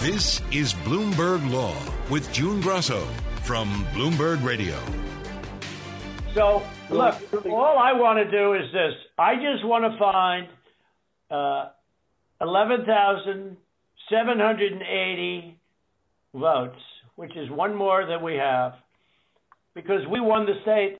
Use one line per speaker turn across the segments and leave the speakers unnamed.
This is Bloomberg Law with June Grosso from Bloomberg Radio.
So, look, all I want to do is this. I just want to find uh, 11,780 votes, which is one more than we have, because we won the state.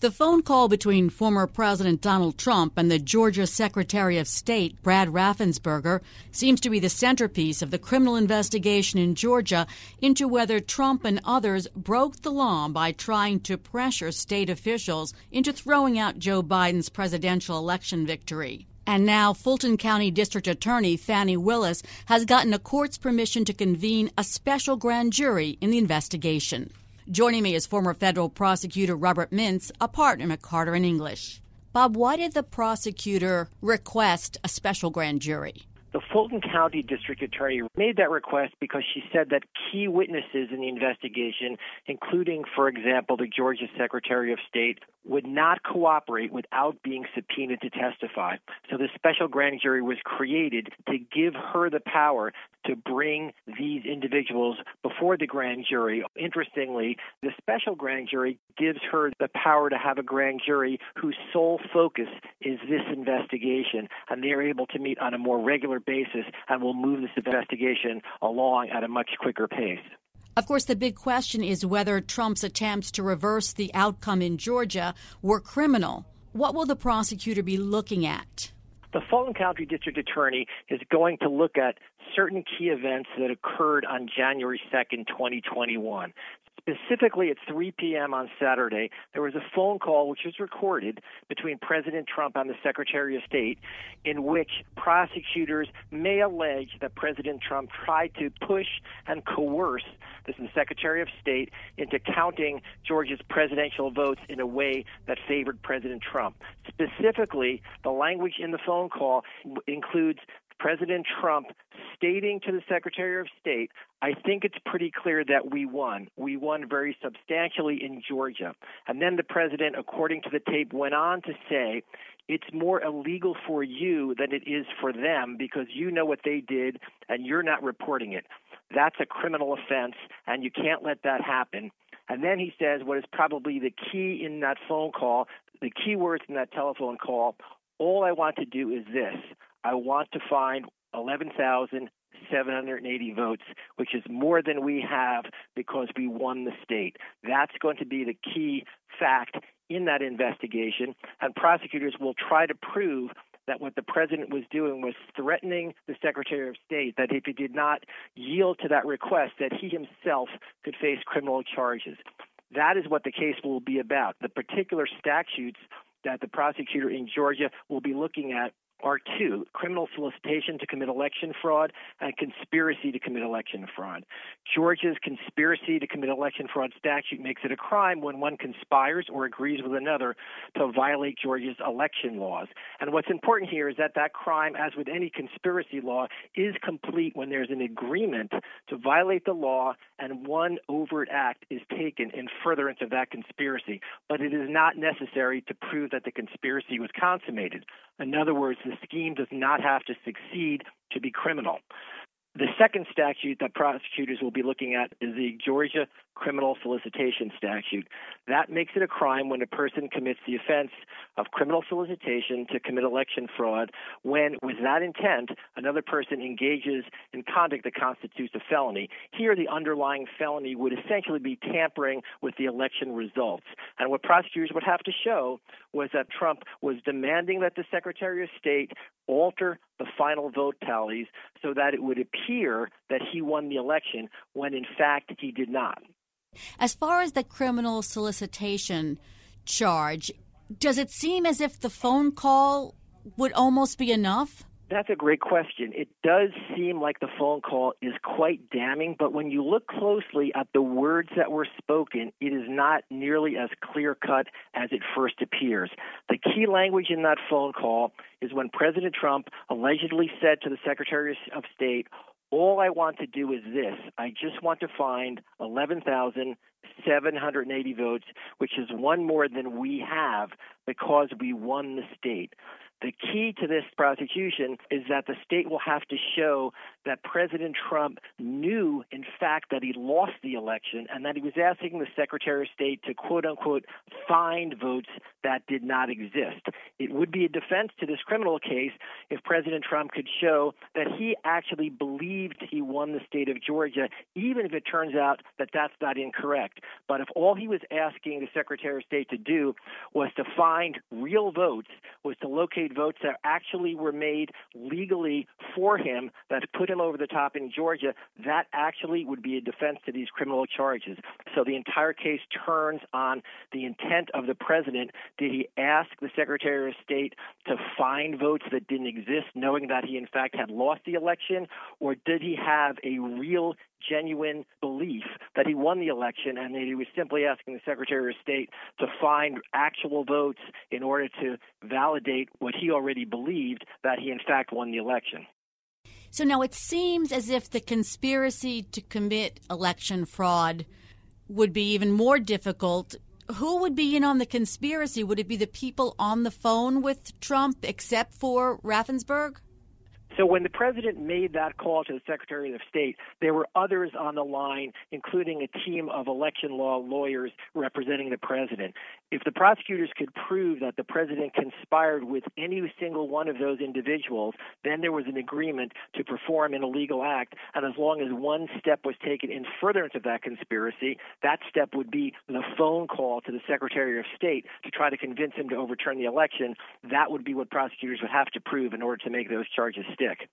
The phone call between former President Donald Trump and the Georgia Secretary of State, Brad Raffensperger, seems to be the centerpiece of the criminal investigation in Georgia into whether Trump and others broke the law by trying to pressure state officials into throwing out Joe Biden's presidential election victory. And now, Fulton County District Attorney Fani Willis has gotten a court's permission to convene a special grand jury in the investigation. Joining me is former federal prosecutor Robert Mintz, a partner at Carter and English. Bob, why did the prosecutor request a special grand jury?
The Fulton County District Attorney made that request because she said that key witnesses in the investigation, including, for example, the Georgia Secretary of State, would not cooperate without being subpoenaed to testify. So the special grand jury was created to give her the power to bring these individuals before the grand jury. Interestingly, the special grand jury gives her the power to have a grand jury whose sole focus is this investigation, and they're able to meet on a more regular basis and will move this investigation along at a much quicker pace.
Of course, the big question is whether Trump's attempts to reverse the outcome in Georgia were criminal. What will the prosecutor be looking at?
The Fulton County District Attorney is going to look at certain key events that occurred on January 2nd, 2021. Specifically at 3 p.m. on Saturday, there was a phone call which was recorded between President Trump and the Secretary of State in which prosecutors may allege that President Trump tried to push and coerce this is the Secretary of State into counting Georgia's presidential votes in a way that favored President Trump. Specifically, the language in the phone call includes President Trump stating to the Secretary of State, I think it's pretty clear that we won. We won very substantially in Georgia. And then the president, according to the tape, went on to say, it's more illegal for you than it is for them because you know what they did and you're not reporting it. That's a criminal offense, and you can't let that happen. And then he says what is probably the key in that phone call, the key words in that telephone call all I want to do is this I want to find 11,780 votes, which is more than we have because we won the state. That's going to be the key fact in that investigation, and prosecutors will try to prove that what the president was doing was threatening the secretary of state that if he did not yield to that request that he himself could face criminal charges that is what the case will be about the particular statutes that the prosecutor in Georgia will be looking at are two criminal solicitation to commit election fraud and conspiracy to commit election fraud. Georgia's conspiracy to commit election fraud statute makes it a crime when one conspires or agrees with another to violate Georgia's election laws. And what's important here is that that crime, as with any conspiracy law, is complete when there's an agreement to violate the law and one overt act is taken in furtherance of that conspiracy. But it is not necessary to prove that the conspiracy was consummated. In other words, the scheme does not have to succeed to be criminal. The second statute that prosecutors will be looking at is the Georgia criminal solicitation statute. That makes it a crime when a person commits the offense of criminal solicitation to commit election fraud when, with that intent, another person engages in conduct that constitutes a felony. Here, the underlying felony would essentially be tampering with the election results. And what prosecutors would have to show was that Trump was demanding that the Secretary of State alter the final vote tallies so that it would appear that he won the election when in fact he did not.
As far as the criminal solicitation charge, does it seem as if the phone call would almost be enough?
That's a great question. It does seem like the phone call is quite damning, but when you look closely at the words that were spoken, it is not nearly as clear cut as it first appears. The key language in that phone call is when President Trump allegedly said to the Secretary of State, all I want to do is this. I just want to find 11,780 votes, which is one more than we have because we won the state. The key to this prosecution is that the state will have to show that President Trump knew, in fact, that he lost the election and that he was asking the Secretary of State to quote unquote find votes that did not exist. It would be a defense to this criminal case if President Trump could show that he actually believed he won the state of Georgia, even if it turns out that that's not incorrect. But if all he was asking the Secretary of State to do was to find real votes, was to locate votes that actually were made legally for him that put him over the top in Georgia, that actually would be a defense to these criminal charges. So the entire case turns on the intent of the president. Did he ask the Secretary of State to find votes that didn't exist, knowing that he in fact had lost the election, or did he have a real genuine belief that he won the election and that he was simply asking the Secretary of State to find actual votes in order to validate what he already believed that he in fact won the election.
So now it seems as if the conspiracy to commit election fraud would be even more difficult. Who would be in on the conspiracy? Would it be the people on the phone with Trump, except for Raffensperger?
So when the president made that call to the Secretary of State, there were others on the line, including a team of election law lawyers representing the president. If the prosecutors could prove that the president conspired with any single one of those individuals, then there was an agreement to perform an illegal act. And as long as one step was taken in furtherance of that conspiracy, that step would be the phone call to the Secretary of State to try to convince him to overturn the election. That would be what prosecutors would have to prove in order to make those charges stick.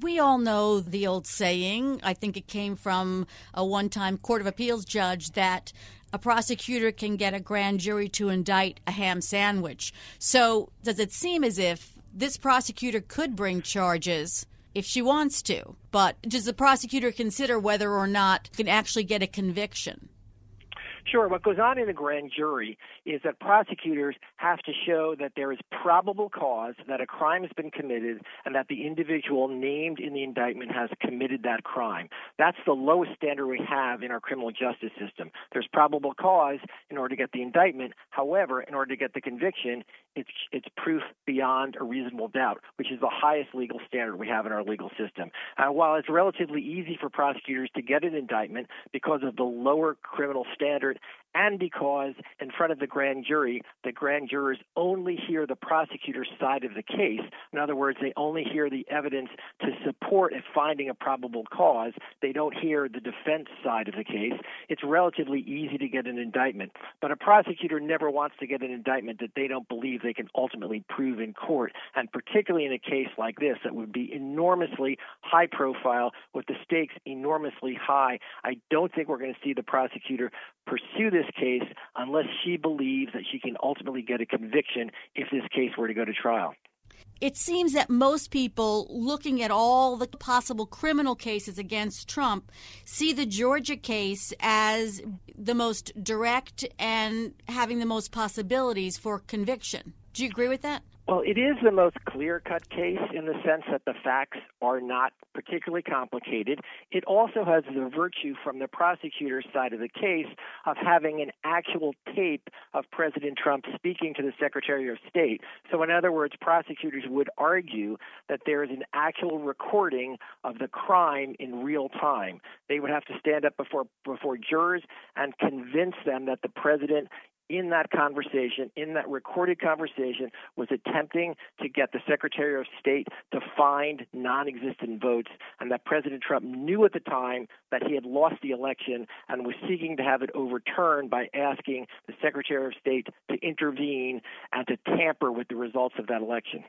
We all know the old saying, I think it came from a one time Court of Appeals judge, that a prosecutor can get a grand jury to indict a ham sandwich. So, does it seem as if this prosecutor could bring charges if she wants to? But does the prosecutor consider whether or not can actually get a conviction?
Sure. What goes on in a grand jury is that prosecutors have to show that there is probable cause that a crime has been committed and that the individual named in the indictment has committed that crime. That's the lowest standard we have in our criminal justice system. There's probable cause in order to get the indictment. However, in order to get the conviction, it's it's proof beyond a reasonable doubt, which is the highest legal standard we have in our legal system. Uh, while it's relatively easy for prosecutors to get an indictment because of the lower criminal standard and because in front of the grand jury, the grand jurors only hear the prosecutor's side of the case. In other words, they only hear the evidence to support a finding a probable cause. They don't hear the defense side of the case. It's relatively easy to get an indictment, but a prosecutor never wants to get an indictment that they don't believe they can ultimately prove in court. And particularly in a case like this that would be enormously high profile with the stakes enormously high, I don't think we're going to see the prosecutor pursue this case unless she believes that she can ultimately get a conviction if this case were to go to trial.
it seems that most people looking at all the possible criminal cases against Trump see the Georgia case as the most direct and having the most possibilities for conviction. Do you agree with that?
Well, it is the most clear cut case in the sense that the facts are not particularly complicated. It also has the virtue from the prosecutor's side of the case of having an actual tape of President Trump speaking to the Secretary of State. So, in other words, prosecutors would argue that there is an actual recording of the crime in real time. They would have to stand up before before jurors and convince them that the president in that conversation, in that recorded conversation, was attempting to get the Secretary of State to find non existent votes, and that President Trump knew at the time that he had lost the election and was seeking to have it overturned by asking the Secretary of State to intervene and to tamper with the results of that election.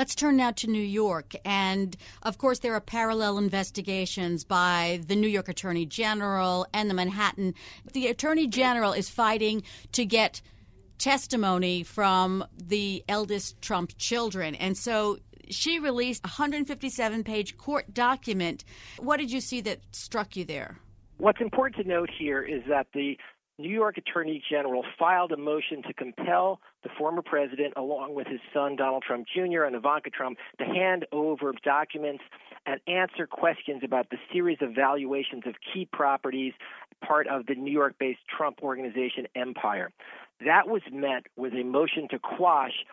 Let's turn now to New York. And of course, there are parallel investigations by the New York Attorney General and the Manhattan. The Attorney General is fighting to get testimony from the eldest Trump children. And so she released a 157 page court document. What did you see that struck you there?
What's important to note here is that the New York Attorney General filed a motion to compel the former president, along with his son Donald Trump Jr. and Ivanka Trump, to hand over documents and answer questions about the series of valuations of key properties, part of the New York based Trump organization Empire. That was met with a motion to quash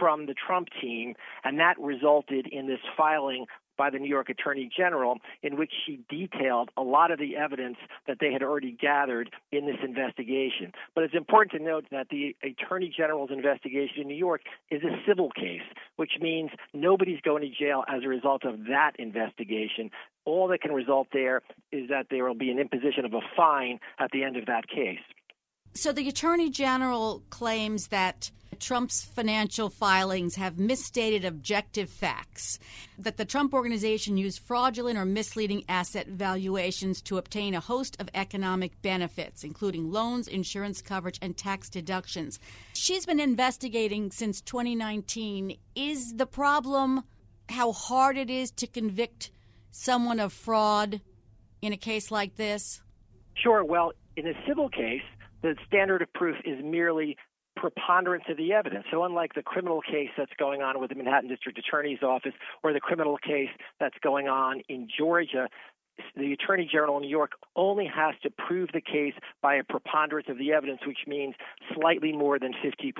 from the Trump team, and that resulted in this filing by the New York Attorney General, in which she detailed a lot of the evidence that they had already gathered in this investigation. But it's important to note that the Attorney General's investigation in New York is a civil case, which means nobody's going to jail as a result of that investigation. All that can result there is that there will be an imposition of a fine at the end of that case.
So the Attorney General claims that Trump's financial filings have misstated objective facts, that the Trump organization used fraudulent or misleading asset valuations to obtain a host of economic benefits, including loans, insurance coverage, and tax deductions. She's been investigating since 2019. Is the problem how hard it is to convict someone of fraud in a case like this?
Sure. Well, in a civil case, the standard of proof is merely preponderance of the evidence. So, unlike the criminal case that's going on with the Manhattan District Attorney's Office or the criminal case that's going on in Georgia, the Attorney General in New York only has to prove the case by a preponderance of the evidence, which means slightly more than 50%.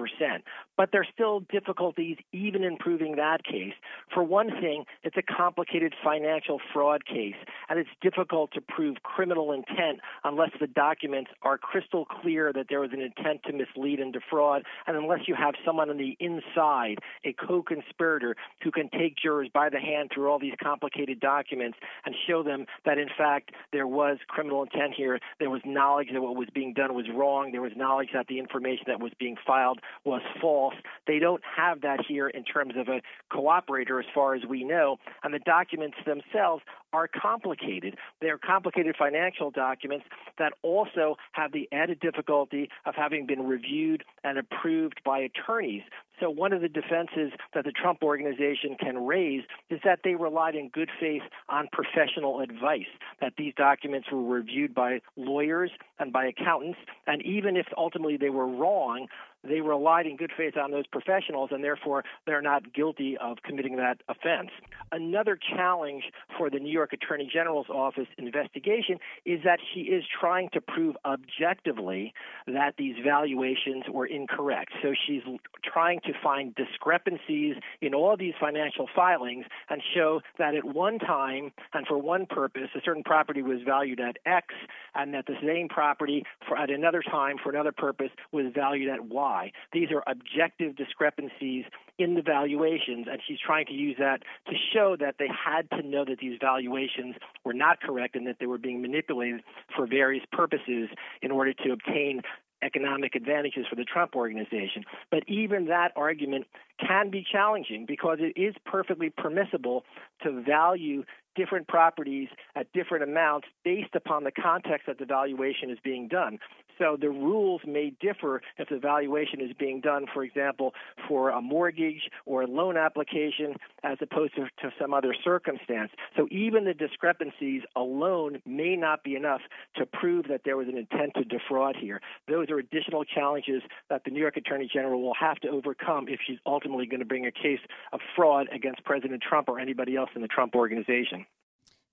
But there's still difficulties even in proving that case. For one thing, it's a complicated financial fraud case, and it's difficult to prove criminal intent unless the documents are crystal clear that there was an intent to mislead and defraud, and unless you have someone on the inside, a co conspirator, who can take jurors by the hand through all these complicated documents and show them that in fact there was criminal intent here. There was knowledge that what was being done was wrong. There was knowledge that the information that was being filed was false. They don't have that here in terms of a cooperator, as far as we know. And the documents themselves are complicated. They're complicated financial documents that also have the added difficulty of having been reviewed and approved by attorneys. So, one of the defenses that the Trump organization can raise is that they relied in good faith on professional advice, that these documents were reviewed by lawyers and by accountants, and even if ultimately they were wrong, they relied in good faith on those professionals, and therefore they're not guilty of committing that offense. Another challenge for the New York Attorney General's office investigation is that she is trying to prove objectively that these valuations were incorrect. So she's trying to find discrepancies in all these financial filings and show that at one time and for one purpose, a certain property was valued at X, and that the same property for, at another time for another purpose was valued at Y why. These are objective discrepancies in the valuations, and she's trying to use that to show that they had to know that these valuations were not correct and that they were being manipulated for various purposes in order to obtain economic advantages for the Trump organization. But even that argument can be challenging because it is perfectly permissible to value different properties at different amounts based upon the context that the valuation is being done. So the rules may differ if the valuation is being done, for example, for a mortgage or a loan application as opposed to, to some other circumstance. So even the discrepancies alone may not be enough to prove that there was an intent to defraud here. Those are additional challenges that the New York Attorney General will have to overcome if she's ultimately going to bring a case of fraud against President Trump or anybody else in the Trump organization.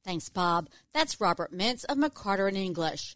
Thanks, Bob. That's Robert Mintz of McCarter and English.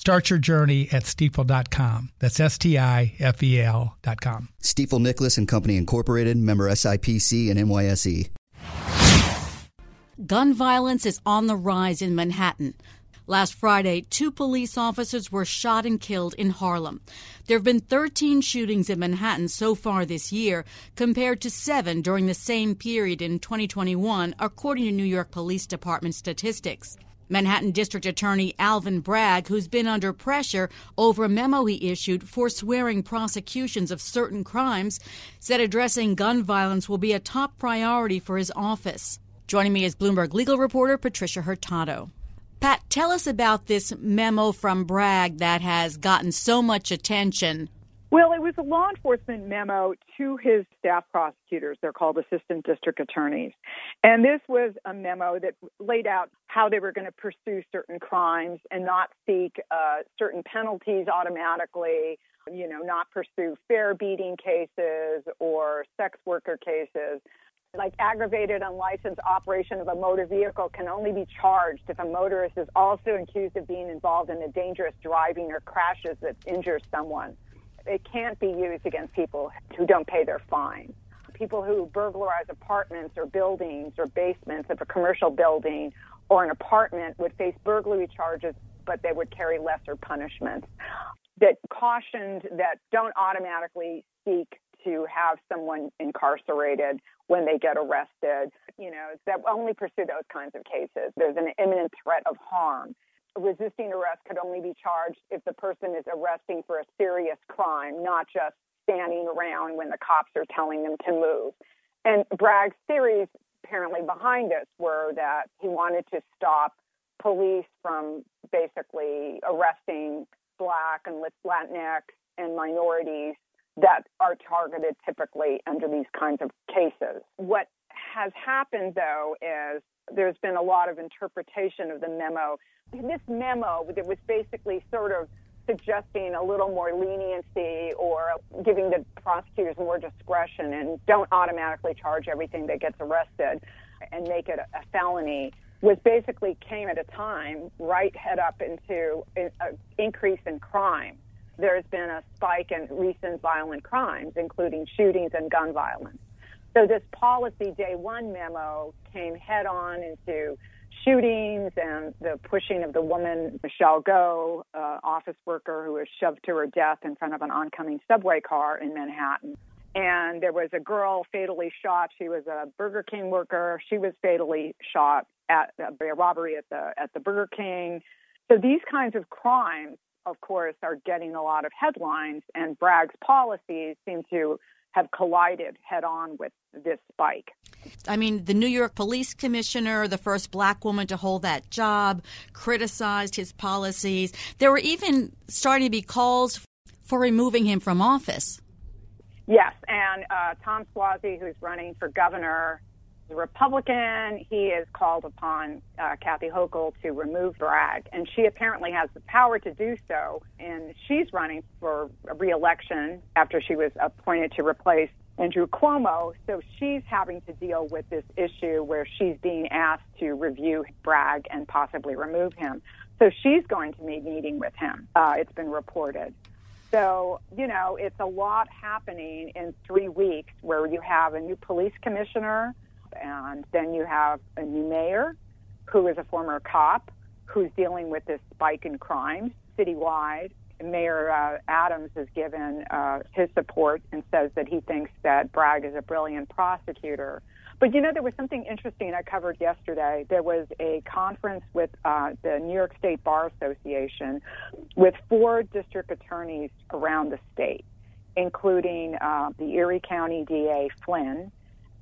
Start your journey at stifel.com. That's S T I F E L.com.
Stifel Nicolaus and Company Incorporated, member SIPC and NYSE.
Gun violence is on the rise in Manhattan. Last Friday, two police officers were shot and killed in Harlem. There have been 13 shootings in Manhattan so far this year, compared to seven during the same period in 2021, according to New York Police Department statistics. Manhattan District Attorney Alvin Bragg, who's been under pressure over a memo he issued forswearing prosecutions of certain crimes, said addressing gun violence will be a top priority for his office. Joining me is Bloomberg legal reporter Patricia Hurtado. Pat, tell us about this memo from Bragg that has gotten so much attention
well, it was a law enforcement memo to his staff prosecutors. They're called assistant district attorneys. And this was a memo that laid out how they were going to pursue certain crimes and not seek uh, certain penalties automatically, you know, not pursue fare beating cases or sex worker cases. Like aggravated unlicensed operation of a motor vehicle can only be charged if a motorist is also accused of being involved in a dangerous driving or crashes that injures someone it can't be used against people who don't pay their fine. People who burglarize apartments or buildings or basements of a commercial building or an apartment would face burglary charges, but they would carry lesser punishments. That cautioned that don't automatically seek to have someone incarcerated when they get arrested. You know, that only pursue those kinds of cases. There's an imminent threat of harm resisting arrest could only be charged if the person is arresting for a serious crime, not just standing around when the cops are telling them to move. And Bragg's theories apparently behind this were that he wanted to stop police from basically arresting Black and Latinx and minorities that are targeted typically under these kinds of cases. What has happened, though, is there's been a lot of interpretation of the memo this memo that was basically sort of suggesting a little more leniency or giving the prosecutors more discretion and don't automatically charge everything that gets arrested and make it a felony was basically came at a time right head up into an increase in crime. There's been a spike in recent violent crimes, including shootings and gun violence. So this policy day one memo came head on into shootings and the pushing of the woman, Michelle Go, uh, office worker who was shoved to her death in front of an oncoming subway car in Manhattan. And there was a girl fatally shot. She was a Burger King worker. She was fatally shot at a robbery at the at the Burger King. So these kinds of crimes, of course, are getting a lot of headlines, and Bragg's policies seem to have collided head on with this spike.
I mean, the New York Police Commissioner, the first black woman to hold that job, criticized his policies. There were even starting to be calls for removing him from office.
Yes, and uh, Tom Suozzi, who's running for governor, a Republican. He has called upon uh, Kathy Hochul to remove Bragg, and she apparently has the power to do so. And she's running for reelection after she was appointed to replace Andrew Cuomo. So she's having to deal with this issue where she's being asked to review Bragg and possibly remove him. So she's going to be meeting with him. Uh, it's been reported. So, you know, it's a lot happening in three weeks where you have a new police commissioner, and then you have a new mayor who is a former cop who's dealing with this spike in crime citywide. Mayor uh, Adams has given uh, his support and says that he thinks that Bragg is a brilliant prosecutor. But you know, there was something interesting I covered yesterday. There was a conference with uh, the New York State Bar Association with four district attorneys around the state, including uh, the Erie County DA Flynn,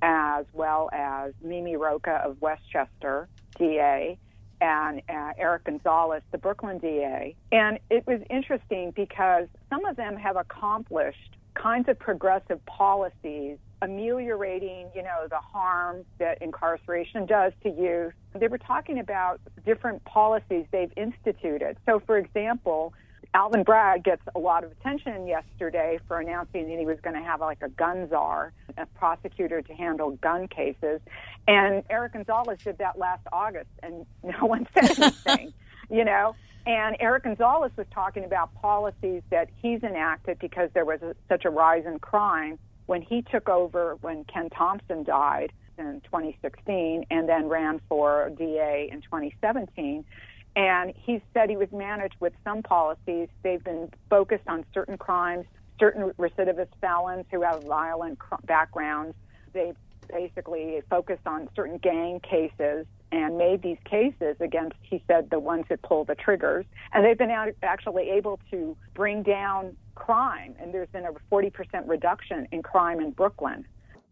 as well as Mimi Rocah of Westchester, DA, and uh, Eric Gonzalez, the Brooklyn DA. And it was interesting because some of them have accomplished kinds of progressive policies ameliorating, you know, the harm that incarceration does to youth. They were talking about different policies they've instituted. So, for example, Alvin Bragg gets a lot of attention yesterday for announcing that he was going to have like a gun czar, a prosecutor to handle gun cases. And Eric Gonzalez did that last August, and no one said anything, you know. And Eric Gonzalez was talking about policies that he's enacted because there was a, such a rise in crime when he took over when Ken Thompson died in 2016 and then ran for DA in 2017 and he said he was managed with some policies. They've been focused on certain crimes, certain recidivist felons who have violent cr- backgrounds. They've basically focused on certain gang cases and made these cases against, he said, the ones that pull the triggers. And they've been actually able to bring down crime. And there's been a 40% reduction in crime in Brooklyn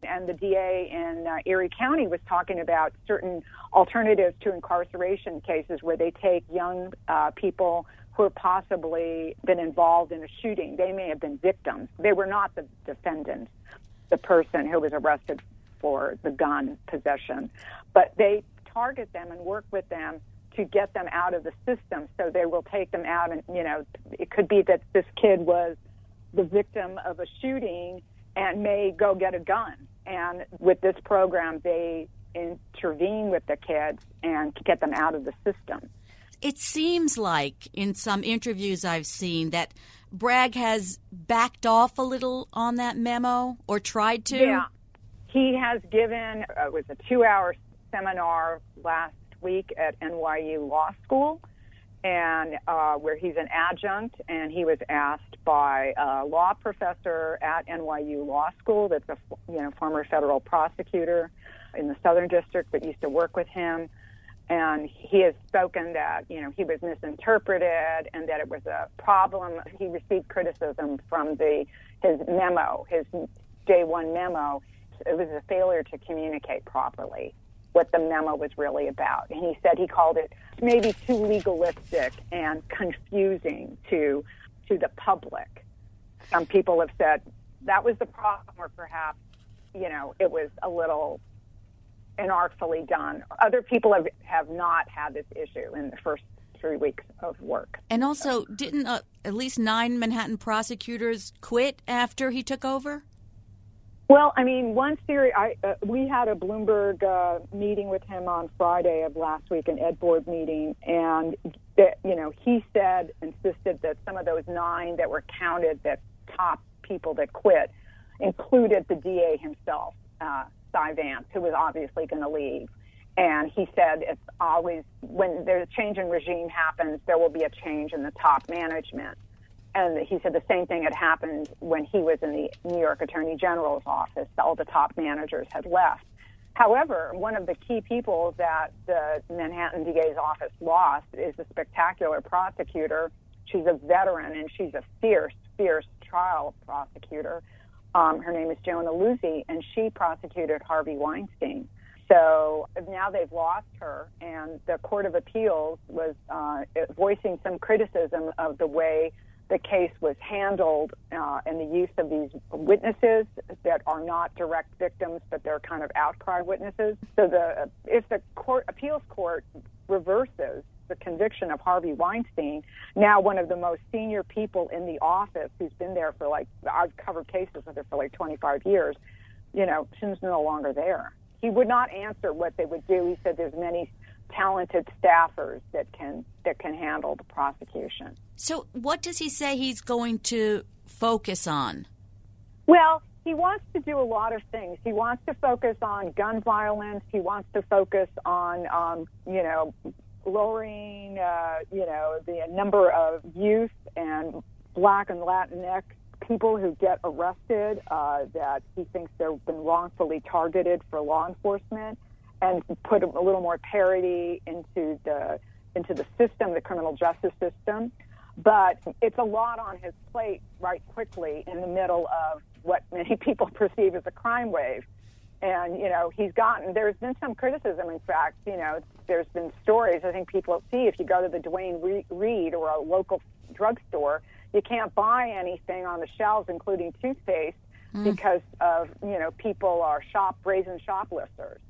and the DA in uh, Erie County was talking about certain alternatives to incarceration cases where they take young uh, people who have possibly been involved in a shooting. They may have been victims. They were not the defendant, the person who was arrested for the gun possession, but they target them and work with them to get them out of the system. So they will take them out, and you know, it could be that this kid was the victim of a shooting and may go get a gun. And with this program, they intervene with the kids and get them out of the system.
It seems like in some interviews I've seen that Bragg has backed off a little on that memo or tried to.
Yeah. He has given, uh, it was a two hour seminar last week at NYU Law School and uh, where he's an adjunct, and he was asked by a law professor at NYU Law School, that's a you know former federal prosecutor in the Southern District that used to work with him, and he has spoken that you know he was misinterpreted and that it was a problem. He received criticism from the his memo, his day one memo. It was a failure to communicate properly what the memo was really about. And he said he called it maybe too legalistic and confusing to to the public. Some people have said that was the problem, or perhaps you know it was a little inartfully done. Other people have have not had this issue in the first three weeks of work.
And also, didn't uh, at least nine Manhattan prosecutors quit after he took over?
Well, I mean, one theory. I uh, we had a Bloomberg uh, meeting with him on Friday of last week, an ed board meeting, and that, you know he said insisted that some of those nine that were counted, that top people that quit, included the DA himself, uh, Cy Vance, who was obviously going to leave. And he said it's always when there's a change in regime happens, there will be a change in the top management. And he said the same thing had happened when he was in the New York Attorney General's office. All the top managers had left. However, one of the key people that the Manhattan DA's office lost is a spectacular prosecutor. She's a veteran and she's a fierce, fierce trial prosecutor. Um, her name is Joan Illuzzi, and she prosecuted Harvey Weinstein. So now they've lost her, and the Court of Appeals was uh, voicing some criticism of the way the case was handled uh, and the use of these witnesses that are not direct victims, but they're kind of outcry witnesses. So the if the court appeals court reverses the conviction of Harvey Weinstein, now one of the most senior people in the office, who's been there for like I've covered cases with her for like 25 years, you know, she's no longer there. He would not answer what they would do. He said there's many talented staffers that can that can handle the prosecution.
So, what does he say he's going to focus on?
Well, he wants to do a lot of things. He wants to focus on gun violence. He wants to focus on, um, you know, lowering, uh, you know, the number of youth and Black and Latinx people who get arrested uh, that he thinks they've been wrongfully targeted for law enforcement and put a little more parity into the into the system, the criminal justice system. But it's a lot on his plate right quickly in the middle of what many people perceive as a crime wave. And, you know, he's gotten, there's been some criticism, in fact, you know, there's been stories I think people see if you go to the Duane Reade or a local drugstore, you can't buy anything on the shelves, including toothpaste, mm. because of, you know, people are shop, brazen shoplifters.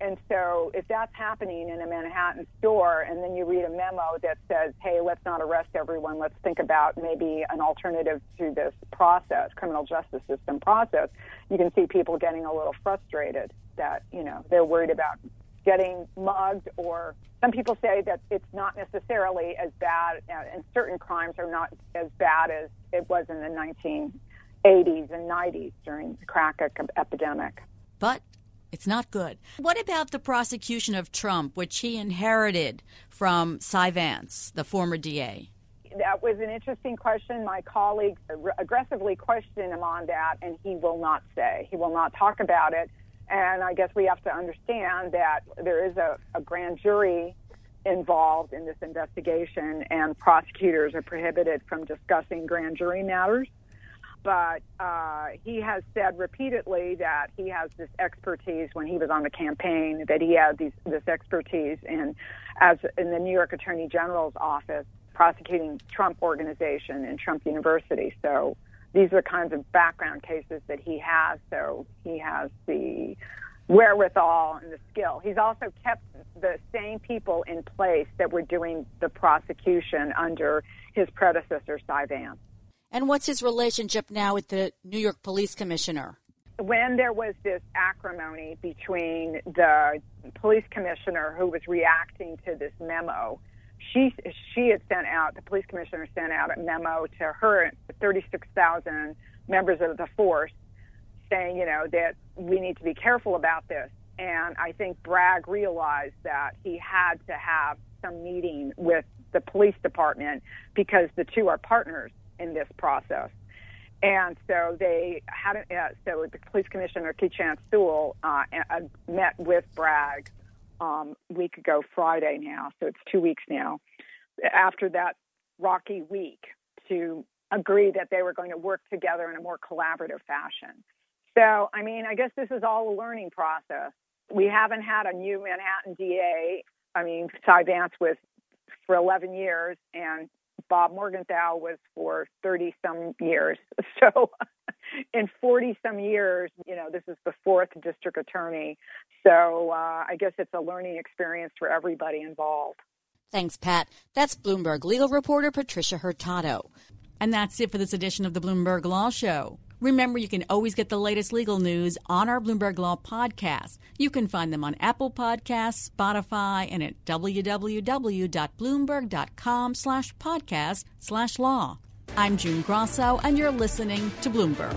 And so if that's happening in a Manhattan store and then you read a memo that says, hey, let's not arrest everyone, let's think about maybe an alternative to this process, criminal justice system process, you can see people getting a little frustrated that, you know, they're worried about getting mugged or some people say that it's not necessarily as bad uh, and certain crimes are not as bad as it was in the 1980s and 90s during the crack epidemic.
But it's not good. What about the prosecution of Trump, which he inherited from Cy Vance, the former DA?
That was an interesting question. My colleagues aggressively questioned him on that, and he will not say. He will not talk about it. And I guess we have to understand that there is a, a grand jury involved in this investigation, and prosecutors are prohibited from discussing grand jury matters but uh, he has said repeatedly that he has this expertise when he was on the campaign that he had these, this expertise in as in the New York Attorney General's office prosecuting Trump organization and Trump University. So these are kinds of background cases that he has. So he has the wherewithal and the skill. He's also kept the same people in place that were doing the prosecution under his predecessor, Cy Vance.
And what's his relationship now with the New York Police Commissioner?
When there was this acrimony between the police commissioner who was reacting to this memo, she she had sent out the police commissioner sent out a memo to her 36,000 members of the force saying, you know, that we need to be careful about this. And I think Bragg realized that he had to have some meeting with the police department because the two are partners in this process. And so they had, uh, so the police commissioner, Keechant Sewell, uh, uh, met with Bragg um, week ago Friday now, so it's two weeks now, after that rocky week to agree that they were going to work together in a more collaborative fashion. So, I mean, I guess this is all a learning process. We haven't had a new Manhattan DA. I mean, Cy Vance was for 11 years, and Bob Morgenthau was for 30 some years. So in 40 some years, you know, this is the fourth district attorney. So uh, I guess it's a learning experience for everybody involved.
Thanks, Pat. That's Bloomberg legal reporter Patricia Hurtado. And that's it for this edition of the Bloomberg Law Show. Remember, you can always get the latest legal news on our Bloomberg Law podcast. You can find them on Apple Podcasts, Spotify, and at www.bloomberg.com slash podcast slash law. I'm June Grosso, and you're listening to Bloomberg.